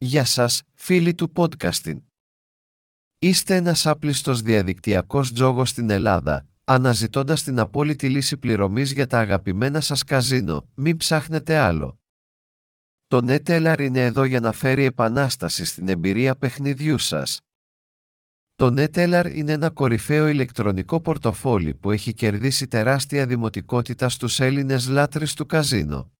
Γεια σας, φίλοι του podcasting. Είστε ένας άπλιστος διαδικτυακός τζόγος στην Ελλάδα, αναζητώντας την απόλυτη λύση πληρωμής για τα αγαπημένα σας καζίνο, μην ψάχνετε άλλο. Το NetEllar είναι εδώ για να φέρει επανάσταση στην εμπειρία παιχνιδιού σας. Το NetEllar είναι ένα κορυφαίο ηλεκτρονικό πορτοφόλι που έχει κερδίσει τεράστια δημοτικότητα στους Έλληνες λάτρεις του καζίνο.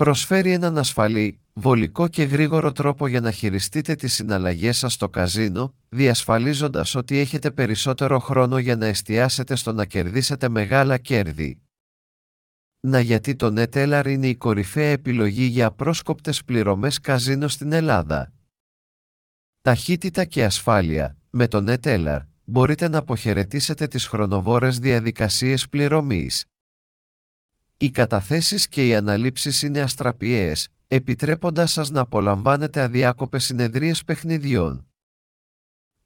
Προσφέρει έναν ασφαλή, βολικό και γρήγορο τρόπο για να χειριστείτε τις συναλλαγές σας στο καζίνο, διασφαλίζοντας ότι έχετε περισσότερο χρόνο για να εστιάσετε στο να κερδίσετε μεγάλα κέρδη. Να γιατί το NetEllar είναι η κορυφαία επιλογή για πρόσκοπτες πληρωμές καζίνο στην Ελλάδα. Ταχύτητα και ασφάλεια, με το NetEllar, μπορείτε να αποχαιρετήσετε τις χρονοβόρες διαδικασίες πληρωμής. Οι καταθέσεις και οι αναλήψεις είναι αστραπιαίες, επιτρέποντας σας να απολαμβάνετε αδιάκοπες συνεδρίες παιχνιδιών.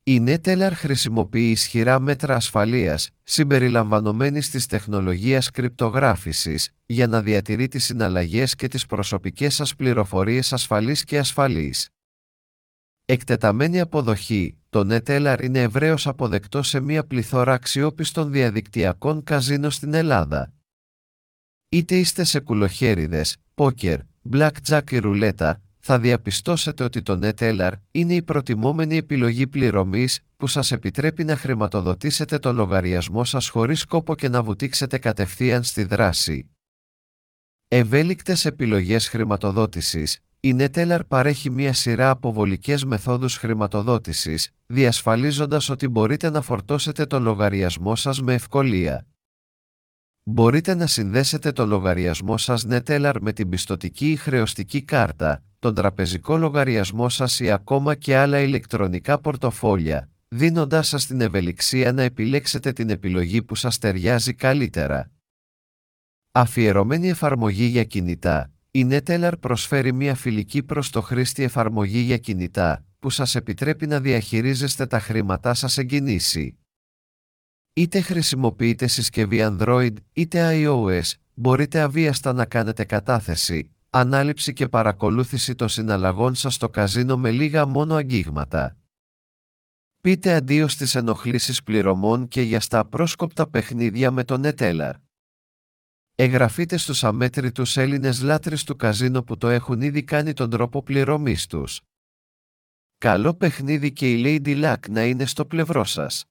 Η NetEllar χρησιμοποιεί ισχυρά μέτρα ασφαλείας, συμπεριλαμβανομένης της τεχνολογίας κρυπτογράφησης, για να διατηρεί τις συναλλαγές και τις προσωπικές σας πληροφορίες ασφαλείς και ασφαλείς. Εκτεταμένη αποδοχή, το NetEllar είναι ευρέως αποδεκτό σε μια πληθώρα αξιόπιστων διαδικτυακών καζίνο στην Ελλάδα. Είτε είστε σε κουλοχέριδες, πόκερ, blackjack ή ρουλέτα, θα διαπιστώσετε ότι το NetEllar είναι η προτιμόμενη επιλογή πληρωμής που σας επιτρέπει να χρηματοδοτήσετε το λογαριασμό σας χωρίς κόπο και να βουτήξετε κατευθείαν στη δράση. Ευέλικτες επιλογές χρηματοδότησης Η NetEllar παρέχει μια σειρά από βολικές μεθόδους χρηματοδότησης, διασφαλίζοντας ότι μπορείτε να φορτώσετε το λογαριασμό σας με ευκολία. Μπορείτε να συνδέσετε το λογαριασμό σας NetEllar με την πιστοτική ή χρεωστική κάρτα, τον τραπεζικό λογαριασμό σας ή ακόμα και άλλα ηλεκτρονικά πορτοφόλια, δίνοντάς σας την ευελιξία να επιλέξετε την επιλογή που σας ταιριάζει καλύτερα. Αφιερωμένη εφαρμογή για κινητά Η NetEllar προσφέρει μια φιλική προς το χρήστη εφαρμογή για κινητά, που σας επιτρέπει να διαχειρίζεστε τα χρήματά σας σε κινήσει. Είτε χρησιμοποιείτε συσκευή Android είτε iOS, μπορείτε αβίαστα να κάνετε κατάθεση, ανάληψη και παρακολούθηση των συναλλαγών σας στο καζίνο με λίγα μόνο αγγίγματα. Πείτε αντίο στις ενοχλήσεις πληρωμών και για στα πρόσκοπτα παιχνίδια με τον NetEllar. Εγγραφείτε στους αμέτρητους Έλληνες λάτρεις του καζίνο που το έχουν ήδη κάνει τον τρόπο πληρωμής τους. Καλό παιχνίδι και η Lady Luck να είναι στο πλευρό σας.